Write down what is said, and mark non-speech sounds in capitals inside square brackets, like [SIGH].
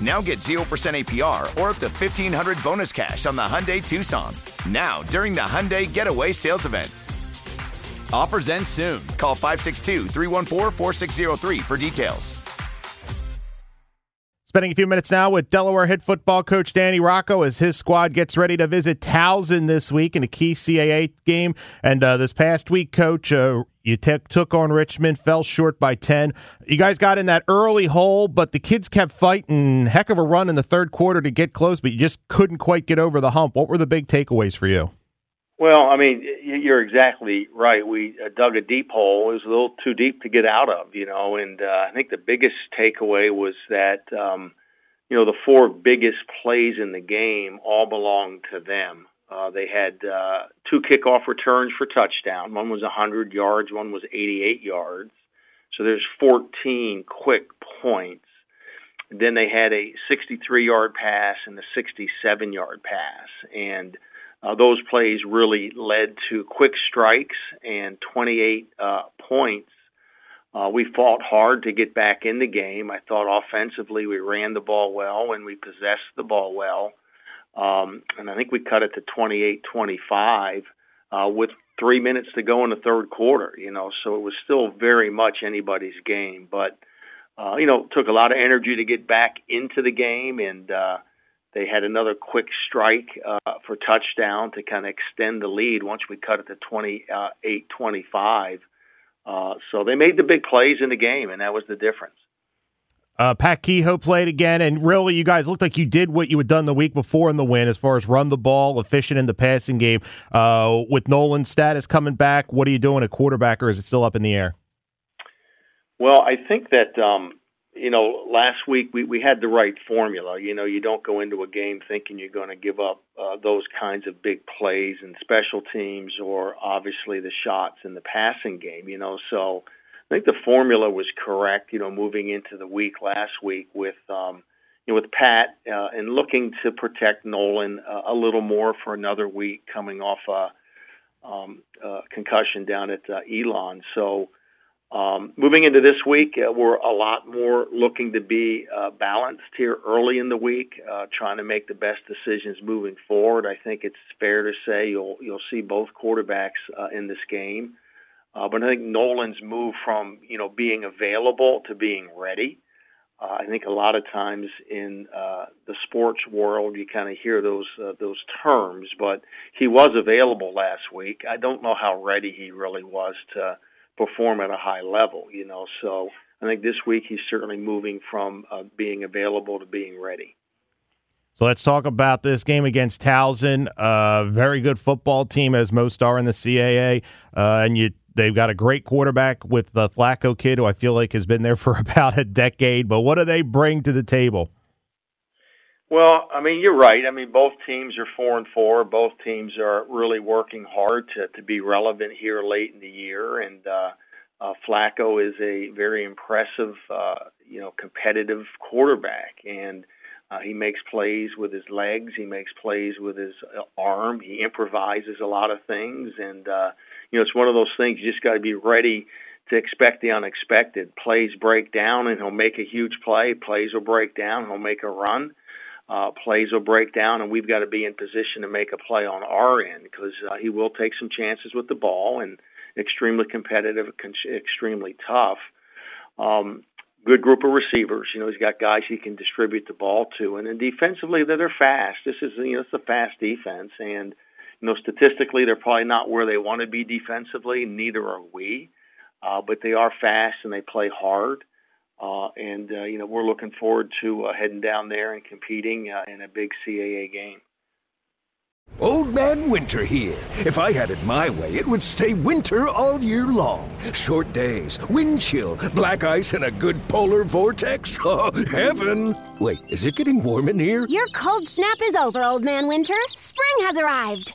Now get 0% APR or up to 1500 bonus cash on the Hyundai Tucson. Now, during the Hyundai Getaway Sales Event. Offers end soon. Call 562 314 4603 for details. Spending a few minutes now with Delaware head football coach Danny Rocco as his squad gets ready to visit Towson this week in a key CAA game. And uh, this past week, coach, uh, you t- took on Richmond, fell short by 10. You guys got in that early hole, but the kids kept fighting. Heck of a run in the third quarter to get close, but you just couldn't quite get over the hump. What were the big takeaways for you? Well, I mean, you're exactly right. We uh, dug a deep hole. It was a little too deep to get out of, you know. And uh, I think the biggest takeaway was that, um, you know, the four biggest plays in the game all belonged to them. Uh, they had uh, two kickoff returns for touchdown. One was 100 yards. One was 88 yards. So there's 14 quick points. Then they had a 63-yard pass and a 67-yard pass, and uh, those plays really led to quick strikes and 28 uh, points. Uh, we fought hard to get back in the game. I thought offensively we ran the ball well and we possessed the ball well. Um, and I think we cut it to 28-25 uh, with three minutes to go in the third quarter. You know, so it was still very much anybody's game. But uh, you know, took a lot of energy to get back into the game and. Uh, they had another quick strike uh, for touchdown to kind of extend the lead once we cut it to 28-25. Uh, so they made the big plays in the game, and that was the difference. Uh, Pat Kehoe played again, and really, you guys looked like you did what you had done the week before in the win, as far as run the ball, efficient in the passing game. Uh, with Nolan's status coming back, what are you doing at quarterback, or is it still up in the air? Well, I think that um, you know, last week we, we had the right formula. You know, you don't go into a game thinking you're going to give up uh, those kinds of big plays and special teams or obviously the shots in the passing game, you know. So I think the formula was correct, you know, moving into the week last week with, um, you know, with Pat uh, and looking to protect Nolan uh, a little more for another week coming off a um, uh, concussion down at uh, Elon. So, um, moving into this week, uh, we're a lot more looking to be uh, balanced here early in the week, uh, trying to make the best decisions moving forward. I think it's fair to say you'll you'll see both quarterbacks uh, in this game, uh, but I think Nolan's moved from you know being available to being ready. Uh, I think a lot of times in uh, the sports world, you kind of hear those uh, those terms, but he was available last week. I don't know how ready he really was to perform at a high level, you know. So I think this week he's certainly moving from uh, being available to being ready. So let's talk about this game against Towson. A uh, very good football team, as most are in the CAA, uh, and you. They've got a great quarterback with the Flacco kid, who I feel like has been there for [LAUGHS] about a decade. But what do they bring to the table? Well, I mean, you're right. I mean, both teams are four and four. Both teams are really working hard to to be relevant here late in the year, and uh, uh, Flacco is a very impressive, uh, you know, competitive quarterback, and uh, he makes plays with his legs. He makes plays with his uh, arm. He improvises a lot of things, and uh, you know, it's one of those things you just got to be ready to expect the unexpected. Plays break down, and he'll make a huge play. Plays will break down, he'll make a run uh, plays will break down, and we've got to be in position to make a play on our end because uh, he will take some chances with the ball and extremely competitive, extremely tough. Um, good group of receivers. You know, he's got guys he can distribute the ball to, and then defensively, they're, they're fast. This is you know it's a fast defense, and you know statistically, they're probably not where they want to be defensively. Neither are we, uh, but they are fast and they play hard. Uh, and uh, you know we're looking forward to uh, heading down there and competing uh, in a big CAA game. Old Man Winter here. If I had it my way, it would stay winter all year long. Short days, wind chill, black ice, and a good polar vortex. [LAUGHS] Oh, heaven! Wait, is it getting warm in here? Your cold snap is over, Old Man Winter. Spring has arrived.